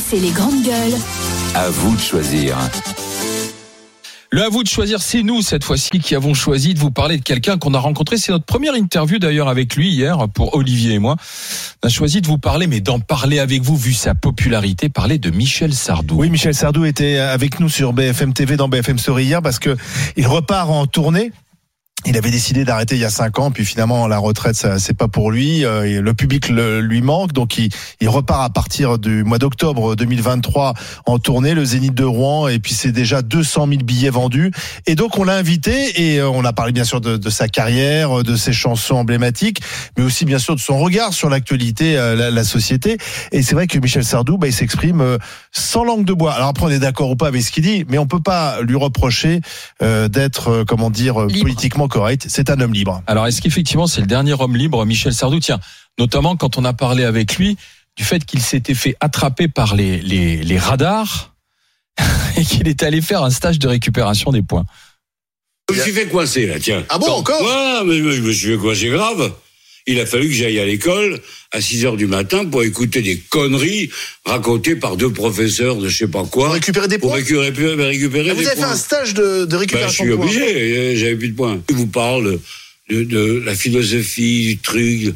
c'est les grandes gueules. À vous de choisir. Le à vous de choisir, c'est nous cette fois-ci qui avons choisi de vous parler de quelqu'un qu'on a rencontré. C'est notre première interview d'ailleurs avec lui hier pour Olivier et moi. On a choisi de vous parler, mais d'en parler avec vous vu sa popularité, parler de Michel Sardou. Oui, Michel Sardou était avec nous sur BFM TV dans BFM Story hier parce que il repart en tournée il avait décidé d'arrêter il y a cinq ans, puis finalement la retraite, ça c'est pas pour lui. Euh, le public le, lui manque, donc il, il, repart à partir du mois d'octobre 2023 en tournée, le Zénith de Rouen, et puis c'est déjà 200 000 billets vendus. Et donc on l'a invité et euh, on a parlé bien sûr de, de, sa carrière, de ses chansons emblématiques, mais aussi bien sûr de son regard sur l'actualité, euh, la, la, société. Et c'est vrai que Michel Sardou, bah, il s'exprime sans langue de bois. Alors après on est d'accord ou pas avec ce qu'il dit, mais on peut pas lui reprocher d'être, comment dire, politiquement correct. C'est un homme libre. Alors, est-ce qu'effectivement, c'est le dernier homme libre, Michel Sardou Tiens, notamment quand on a parlé avec lui du fait qu'il s'était fait attraper par les, les, les radars et qu'il est allé faire un stage de récupération des points. Je me suis fait coincer, là, tiens. Ah bon, encore? Ouais, mais je me suis fait coincer grave. Il a fallu que j'aille à l'école à 6 heures du matin pour écouter des conneries racontées par deux professeurs de je sais pas quoi. Pour récupérer des Pour points récupérer, récupérer Ah, des Vous avez fait un stage de, de Ben, je récupération suis de points. obligé, j'avais plus de points. Il vous parle de, de la philosophie, du truc.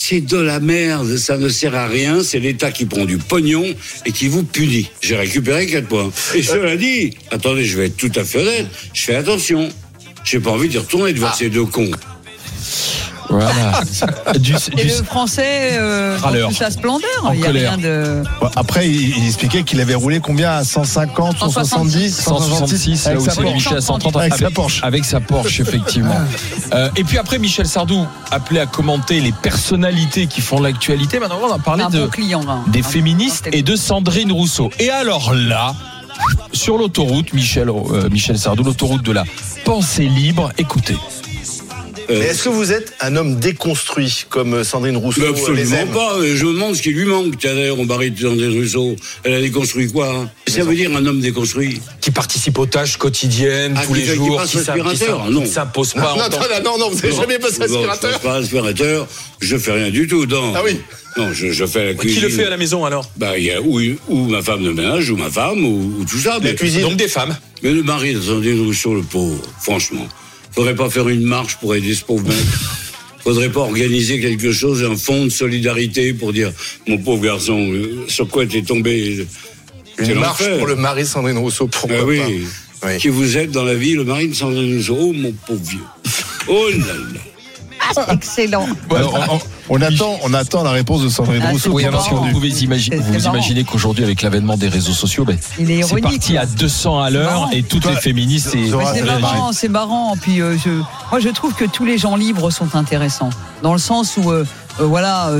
C'est de la merde, ça ne sert à rien, c'est l'État qui prend du pognon et qui vous punit. J'ai récupéré 4 points. Et cela dit, attendez, je vais être tout à fait honnête, je fais attention. J'ai pas envie d'y retourner de voir ces deux cons. Voilà. du, Et du- le français, euh, dans toute sa splendeur, En il n'y a colère. rien de. Bon, Après, il, il expliquait qu'il avait roulé combien à 150, 170, 166, là avec où sa c'est Porsche. Michel à 130 Avec avec, sa Porsche. avec sa Porsche, effectivement. Euh, et puis après, Michel Sardou appelé à commenter les personnalités qui font l'actualité. Maintenant, on va parler un de, bon client. hein. des Un- féministes et de Sandrine Rousseau. Et alors là, sur l'autoroute, Michel, euh, Michel Sardou, l'autoroute de la pensée libre, écoutez. Euh, Mais Est-ce que vous êtes un homme déconstruit comme Sandrine Rousseau mais les absolument pas. Je me demande ce qui lui manque. Tiens, d'ailleurs, on barre dans des ruisseaux. Elle a déconstruit quoi hein Ça veut dire un homme déconstruit. qui participe aux tâches quotidiennes Ah, tous les jours, passe qui s'im- non. qui ne s'impose pas en non, non, non, non, vous n'avez jamais passé aspirateur je passe pas aspirateur, je fais rien du tout. Non. Ah oui. Non, je, je fais la cuisine. Qui le fait à la maison alors Bah, il y a ou, ou ma femme de ménage, ou ma femme, ou, ou tout ça. mais, cuisine. Donc des femmes. mais le mari de Sandrine Rousseau, le pauvre, franchement, faudrait pas faire une marche pour aider ce pauvre mec. Faudrait pas organiser quelque chose, un fonds de solidarité pour dire, mon pauvre garçon, euh, sur quoi t'es tombé? Une marche pour le mari de Sandrine Rousseau, pourquoi Ah oui. Oui. Qui vous êtes dans la vie, le mari de Sandrine Rousseau. Oh, mon pauvre vieux. Oh là là. Excellent. Alors, on, on- on attend, on attend la réponse de Sandrine Ah, Rousseau. Oui, vous pouvez imaginer, vous imaginez qu'aujourd'hui, avec l'avènement des réseaux sociaux, ben, Il est c'est parti à 200 à l'heure et toutes les féministes. c'est marrant, c'est marrant. Puis euh, je, moi, je trouve que tous les gens libres sont intéressants, dans le sens où, euh, euh, voilà,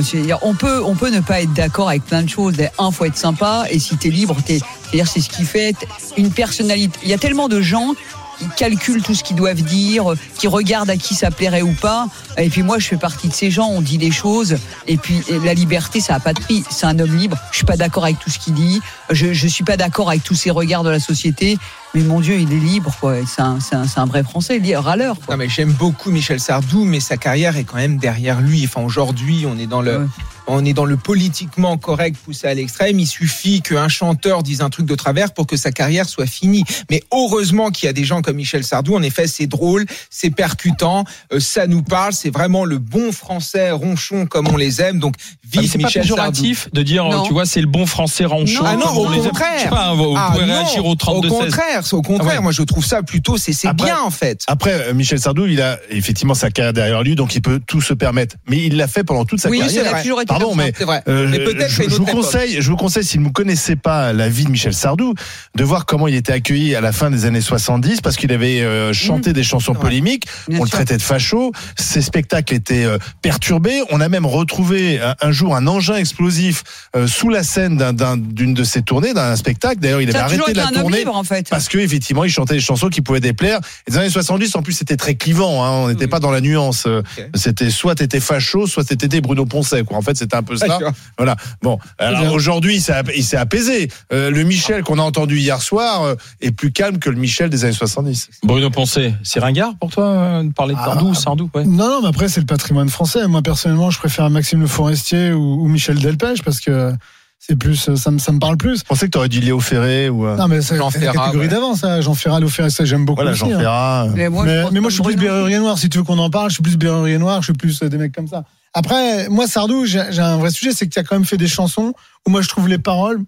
on peut, on peut ne pas être d'accord avec plein de choses. Un, faut être sympa, et si t'es libre, t'es, c'est-à-dire c'est ce qui fait une personnalité. Il y a tellement de gens qui calculent tout ce qu'ils doivent dire, qui regardent à qui ça plairait ou pas. Et puis moi, je fais partie de ces gens. On dit des choses, et puis la liberté, ça a pas de prix. C'est un homme libre. Je suis pas d'accord avec tout ce qu'il dit. Je, je suis pas d'accord avec tous ces regards de la société. Mais mon Dieu, il est libre, quoi. C'est un, c'est un, c'est un vrai Français, li- râleur. Quoi. Non mais j'aime beaucoup Michel Sardou, mais sa carrière est quand même derrière lui. Enfin aujourd'hui, on est dans le, Ouais. on est dans le politiquement correct poussé à l'extrême. Il suffit qu'un chanteur dise un truc de travers pour que sa carrière soit finie. Mais heureusement qu'il y a des gens comme Michel Sardou. En effet, c'est drôle, c'est percutant, euh, ça nous parle. C'est vraiment le bon français ronchon comme on les aime. Donc Ah, c'est pas Michel Sardou. péjoratif de dire, Non. tu vois, c'est le bon français ranchon. Ah non, au contraire. Pas, vous Ah pouvez non, réagir au 32 Au contraire, au contraire. Ah ouais. Moi, je trouve ça plutôt, c'est bien en fait. Après, euh, Michel Sardou, il a effectivement sa carrière derrière lui, donc il peut tout se permettre. Mais il l'a fait pendant toute sa Oui, carrière. vrai. toujours été Pardon, mais vrai. Euh, Mais je, je vous conseille, je vous conseille, si vous ne connaissez pas la vie de Michel Sardou, de voir comment il était accueilli à la fin des années 70, parce qu'il avait euh, chanté des chansons Ouais. polémiques, Mmh. Bien on le traitait de facho, ses spectacles étaient euh, perturbés, on a même retrouvé un, un jour un engin explosif euh, sous la scène d'un- d'un- d'une de ses tournées, d'un spectacle, d'ailleurs il avait a toujours arrêté été la un homme tournée. libre, en fait. Parce que effectivement, il chantait des chansons qui pouvaient déplaire. Et les années 70, en plus, c'était très clivant. Hein. On n'était Oui. pas dans la nuance. Euh. C'était soit t'étais facho, soit t'étais Bruno Poncet. Quoi. En fait, c'était un peu ça. Voilà. Bon. Alors aujourd'hui, il s'est apaisé. Euh, le Michel qu'on a entendu hier soir euh, est plus calme que le Michel des années 70. Bruno Poncet, c'est ringard pour toi de parler de Ah. Sardou Sardou, ouais. Non, non, mais après, c'est le patrimoine français. Moi, personnellement, je préfère Maxime Le Forestier ou, ou Michel Delpech parce que c'est plus, ça me, ça me parle plus. Je pensais que tu aurais dit Léo Ferré ou. euh, Non, mais c'est la Ferrat, catégorie ouais. d'avant, ça. Jean Ferrat, Léo Ferré, ça, j'aime beaucoup. voilà, aussi, Jean hein. Ferrat. euh. Mais moi, mais, pense mais pas moi, je suis plus. Berrurier Noir, si tu veux qu'on en parle. Je suis plus Berrurier Noir, je suis plus euh, des mecs comme ça. Après, moi, Sardou, j'ai un vrai sujet, c'est que tu as quand même fait des chansons où moi, je trouve les paroles.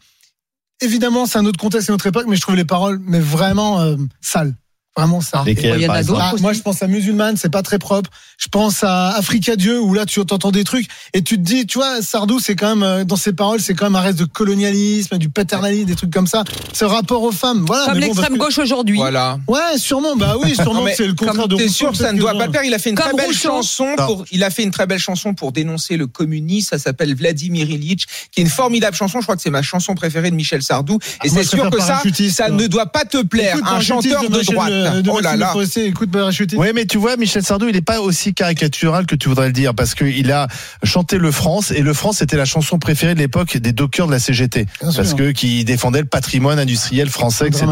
Évidemment, c'est un autre contexte, c'est une autre époque, mais je trouve les paroles, mais vraiment euh, sales. Vraiment sales. Lesquels, il y en par a exemple d'autres Ah, aussi. moi, je pense à Musulmane, c'est pas très propre. Je pense à Africa Dieu, où là, tu entends des trucs et tu te dis, tu vois, Sardou, c'est quand même, euh, dans ses paroles, c'est quand même un reste de colonialisme, du paternalisme, des trucs comme ça. Ce rapport aux femmes, voilà. Comme l'extrême que- gauche aujourd'hui. Voilà. Ouais, sûrement, bah oui, sûrement c'est le contraire de t'es sûr que ça ne doit pas le faire. Il a fait une Comme très belle chanson pour. Il a fait une très belle chanson pour dénoncer le communisme. Ça s'appelle Vladimir Ilitch, qui est une formidable chanson. Je crois que c'est ma chanson préférée de Michel Sardou. Et moi, c'est sûr que ça, ça ne doit pas te plaire. Un chanteur de droite. De Oh là là. Écoute. Oui, mais tu vois, Michel Sardou, il n'est pas aussi caricatural que tu voudrais le dire, parce qu'il a chanté Le France, et Le France était la chanson préférée de l'époque des dockers de la CGT, Bien sûr. parce que qui défendait le patrimoine industriel français, etc.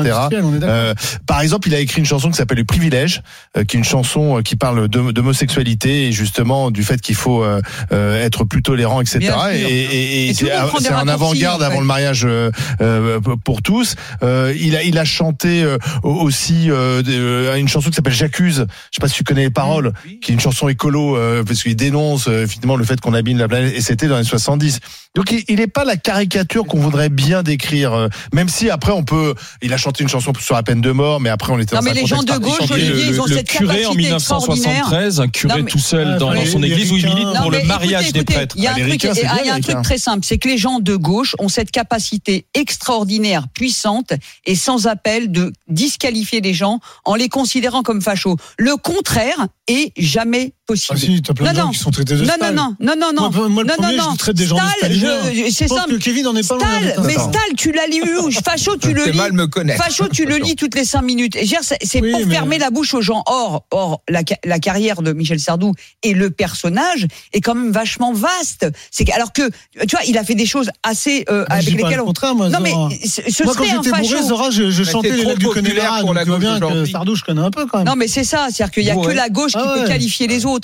Euh, par exemple, il a écrit une chanson qui s'appelle Le Privilège, euh, qui est une chanson euh, qui parle d'homosexualité et justement du fait qu'il faut euh, euh, être plus tolérant, etc. Et, et- et Et tout le c'est raccourcis, avant-garde en fait. avant le mariage euh, euh, pour tous. Euh, il a il a chanté euh, aussi euh, euh, une chanson qui s'appelle J'accuse. Je sais pas si tu connais les paroles Oui. qui est une chanson écolo euh, parce qu'il dénonce euh, finalement le fait qu'on abîme la planète et c'était dans les 70. Donc il- n'est pas la caricature qu'on voudrait bien décrire euh, même si après on peut il a chanté une chanson sur la peine de mort mais après on était Non, dans mais un les gens de gauche. Olivier, ils ont le cette curé en capacité extraordinaire. 1973, un curé Non, mais- tout seul Ah, dans, dans les- son église où il milite Non, pour le mariage écoutez, des prêtres. Il y a un, truc, Américain, c'est il y a bien, un truc américain. très simple, c'est que les gens de gauche ont cette capacité extraordinaire, puissante et sans appel de disqualifier les gens en les considérant comme fachos. Le contraire est jamais Ah possible. si, t'as plein Non, de gens non. qui sont traités de non, non, Stal. non, non, non, non. Moi, moi, le non, premier, non, je non. traite des gens de Stal, staliniens. je- c'est simple. que Kevin en est pas loin. Stal, avec ça. mais Stal, tu l'as lu où? Facho, tu le lis. mal me connaître. Facho, tu le lis toutes les cinq minutes. C'est Oui, pour mais- fermer la bouche aux gens. Or, or la, la carrière de Michel Sardou et le personnage est quand même vachement vaste. C'est alors que tu vois, il a fait des choses assez euh, Ah, je avec lesquelles le on. moi. Non mais ce ce Moi, quand serait un j'étais bourré. Zora, je, je Mais chantais c'est les du Connemara, donc tu vois bien que. Sardou, je connais un peu quand même. Non mais c'est ça, c'est-à-dire qu'il y a Bourré. que la gauche qui Ah peut ouais. qualifier les autres.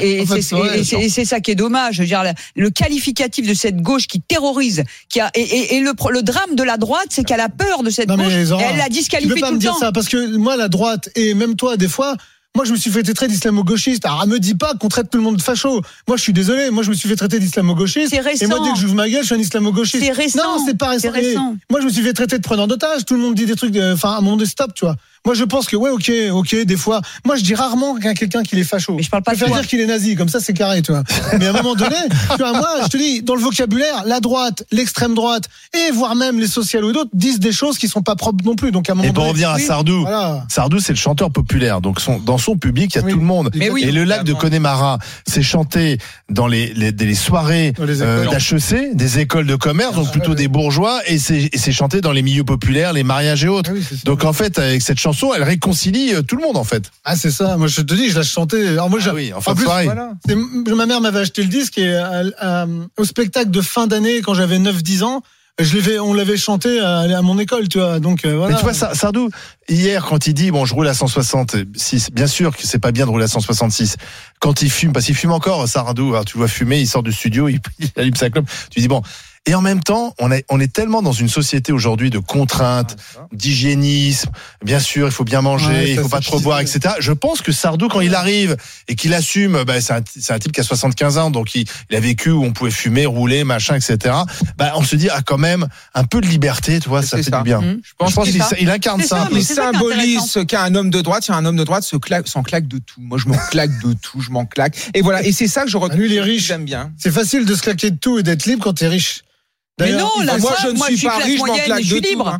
Et, c'est ça qui est dommage. Je veux dire, le qualificatif de cette gauche qui terrorise, qui a et, et- et le, drame de la droite, c'est qu'elle a peur de cette Non, gauche Zora, elle la Tu disqualifie peux pas tout me le dire temps. ça parce que moi la droite et même toi des fois moi je me suis fait traiter d'islamo-gauchiste. Alors me dis pas qu'on traite tout le monde de facho. Moi je suis désolé, moi je me suis fait traiter d'islamo-gauchiste. C'est récent. Et moi dès que j'ouvre ma gueule, je suis un islamo-gauchiste. C'est récent. Non, c'est pas récent. Moi je me suis fait traiter de preneur d'otage. Tout le monde dit des trucs de- enfin à un moment de stop, tu vois. Moi je pense que ouais, OK, OK, des fois moi je dis rarement qu'un quelqu'un qu'il est facho. Mais je parle pas de préfère toi. dire qu'il est nazi, comme ça c'est carré, tu vois. Mais à un moment donné, tu vois, moi, je te dis, dans le vocabulaire, la droite, l'extrême droite, et voire même les sociales ou d'autres, disent des choses qui sont pas propres non plus. Donc à un moment Et pour donné, revenir à Sardou, Voilà. Sardou, c'est le chanteur populaire. Donc, son, dans son public, il y a Oui. tout le monde. Mais oui. et le lac de. Connemara, c'est chanté dans les, les, les soirées euh, d'HEC, des écoles de commerce, donc Ah, plutôt ouais, des bourgeois, et c'est chanté dans les milieux populaires, les mariages et autres. Ah oui. Donc, en fait, avec cette chanson, elle réconcilie euh, tout le monde, en fait. Ah, c'est ça. Moi, je te dis, je la chantais. Alors, moi, Ah oui, en fin en plus, soirée. Voilà. ma mère m'avait acheté le disque et euh, euh, au spectacle de fin d'année, quand j'avais 9-10 ans, je l'avais, on l'avait chanté à, à mon école, tu vois. Donc, euh, voilà. Mais tu vois, Sa- Sardou, hier, quand il dit, bon, je roule à 166, bien sûr que c'est pas bien de rouler à 166. Quand il fume, parce qu'il fume encore, Sardou, alors tu vois fumer, il sort du studio, il, il allume sa clope, tu dis, bon. Et en même temps, on est, on est tellement dans une société aujourd'hui de contraintes, d'hygiénisme. Bien sûr, il faut bien manger, Ouais, il faut pas trop boire, etc. Je pense que Sardou, quand il arrive et qu'il assume, bah, c'est un, c'est un type qui a 75 ans, donc il, il a vécu où on pouvait fumer, rouler, machin, etc. Bah, on se dit, ah, quand même, un peu de liberté, tu vois, ça C'est fait ça. du bien. Mmh. Je pense qu'il il incarne ça. il symbolise ce qu'est un homme de droite. C'est un homme de droite se claque, s'en claque de tout. Moi, je m'en claque de tout. Je m'en claque. Et voilà. Et c'est ça que je retrouve. lui, il est riche. J'aime bien. C'est facile de se claquer de tout et d'être libre quand t'es riche. Mais non, la moi, je ne moi, suis pas riche, je m'en moyenne, claque je de suis tout, libre. hein.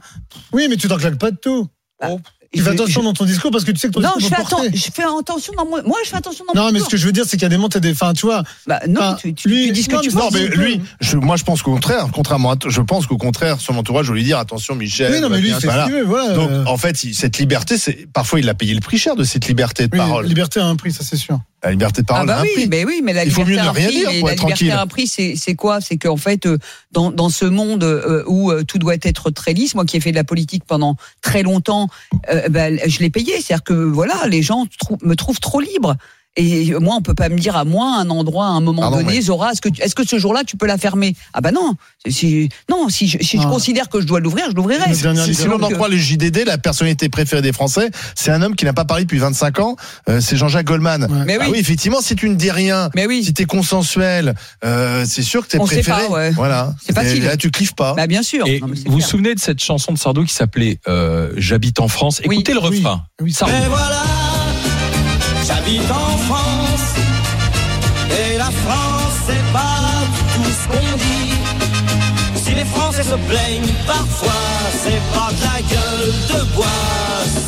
Oui, mais tu t'en claques pas de tout. Oh. Tu fais Je- attention dans ton discours parce que tu sais que ton Non, discours je fais, atten- porter. je fais attention dans mon, moi, je fais attention dans Non, mon mais ce que je veux dire, c'est qu'il y a des moments, des, enfin, tu vois. Bah, non, Enfin, tu, tu, lui- tu dis ce que non, tu mais penses. Non, mais lui, je, moi, je pense qu'au contraire, contrairement à je pense qu'au contraire, son entourage, je lui dire attention, Michel. Oui, non, mais lui, il fait ce voilà. Donc, en fait, il- cette liberté, c'est parfois il a payé le prix cher de cette liberté de oui, parole. liberté a un prix, ça c'est sûr. La liberté de Ah parole bah a un oui, prix. mais oui, mais la Il faut mieux ne rien prix, dire pour la être liberté a un prix, c'est quoi? C'est qu'en fait, euh, dans, dans ce monde euh, où euh, tout doit être très lisse, moi qui ai fait de la politique pendant très longtemps, euh, ben, je l'ai payé. C'est-à-dire que voilà, les gens trou- me trouvent trop libre. Et moi, on peut pas me dire à moi, un endroit, à un moment Pardon, donné, mais- Zora, est-ce que, tu- est-ce que ce jour-là, tu peux la fermer? Ah bah non. Si, non, si, je, si je Ah. considère que je dois l'ouvrir, je l'ouvrirai. Si, l'on en croit le JDD, la personnalité préférée des Français, c'est un homme qui n'a pas parlé depuis 25 ans, euh, c'est Jean-Jacques Goldman. Ouais. Mais Ah oui. oui, effectivement, si tu ne dis rien, Mais oui. si t'es consensuel, euh, c'est sûr que t'es On sait préféré. pas, ouais. Voilà. C'est facile. Et Là, tu clives pas. Bah bien sûr. Et Non, mais c'est vous vous souvenez de cette chanson de Sardou qui s'appelait euh, J'habite en France Oui. Écoutez le refrain. Oui. Sardou. Et voilà, en France. Et la France, c'est pas tout ce qu'on dit. Si les Français se plaignent parfois, c'est pas de la gueule de bois.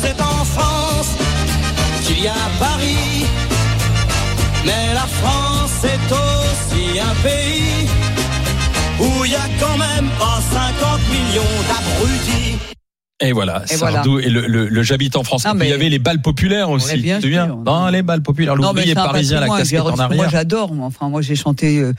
C'est en France qu'il y a Paris. Mais la France, c'est aussi un pays où il y a quand même pas 50 millions d'abrutis. Et voilà, Et Sardou et le, le, le J'habite en France. Et puis, il y mais- avait les balles populaires aussi. Bien tu sûr. Non, les balles populaires. Non, mais L'ouvrier parisien, la casquette en dire, Moi, arrière. j'adore. moi. Enfin, moi, j'ai chanté. euh,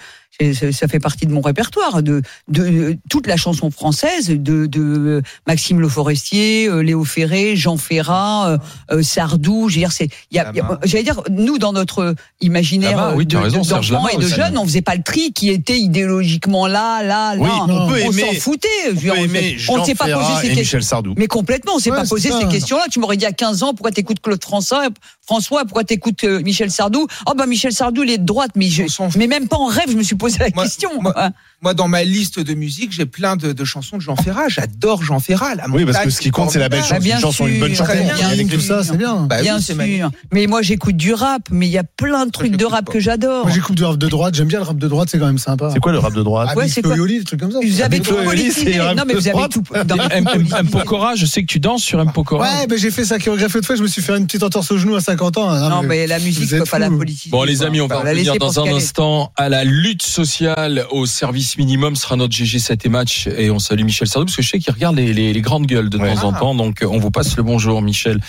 ça fait partie de mon répertoire de, de, de toute la chanson française de, de Maxime Le Forestier, euh, Léo Ferré, Jean Ferrat, euh, Sardou. Dire, Y a, y a- j'allais dire, nous dans notre imaginaire Lama, oui, de- raison, d'enfants et de jeunes, on faisait pas le tri qui était idéologiquement là, là, là. Oui, on peut on aimer- s'en foutait. On dire, on aimer s'est- on Jean s'est pas posé ces questions. Mais complètement, on s'est Ouais, pas posé ça. ces questions-là. Tu m'aurais dit à 15 ans, pourquoi t'écoutes Claude François, François, pourquoi t'écoutes euh, Michel Sardou? Oh bah Michel Sardou, il est de droite, mais je, mais même pas en rêve, je me suis posé la Moi- question. moi-. Moi, dans ma liste de musique, j'ai plein de, de chansons de Jean Ferrat. J'adore Jean Ferrat. La Oui, parce que ce qui compte, c'est la belle chanson. Bah, Une chanson, une bonne chanson. bien. Il y a des tout ça, c'est bien. Bah Bien sûr. magnifique. Mais moi, j'écoute du rap, mais il y a plein de trucs de rap pas. que j'adore. Moi, j'écoute du rap de droite. J'aime bien le rap de droite, c'est quand même sympa. C'est quoi le rap de droite Ah, Ouais, c'est quoi et Oli, des trucs comme ça. Vous avez tout politisé. Non, mais vous avez tout. mais. M. Pokora, je sais que tu danses sur M. Pokora. Ouais, ben j'ai fait sa chorégraphie de fois, je me suis fait une petite entorse au genou à 50 ans. Non, mais la musique, pas la politiser. Bon les amis, on va revenir dans un instant à la lutte sociale au service minimum sera notre GG 7 et match et on salue Michel Sardou parce que je sais qu'il regarde les, les, les grandes gueules de Ouais. temps en Ah. temps donc on vous passe le bonjour Michel.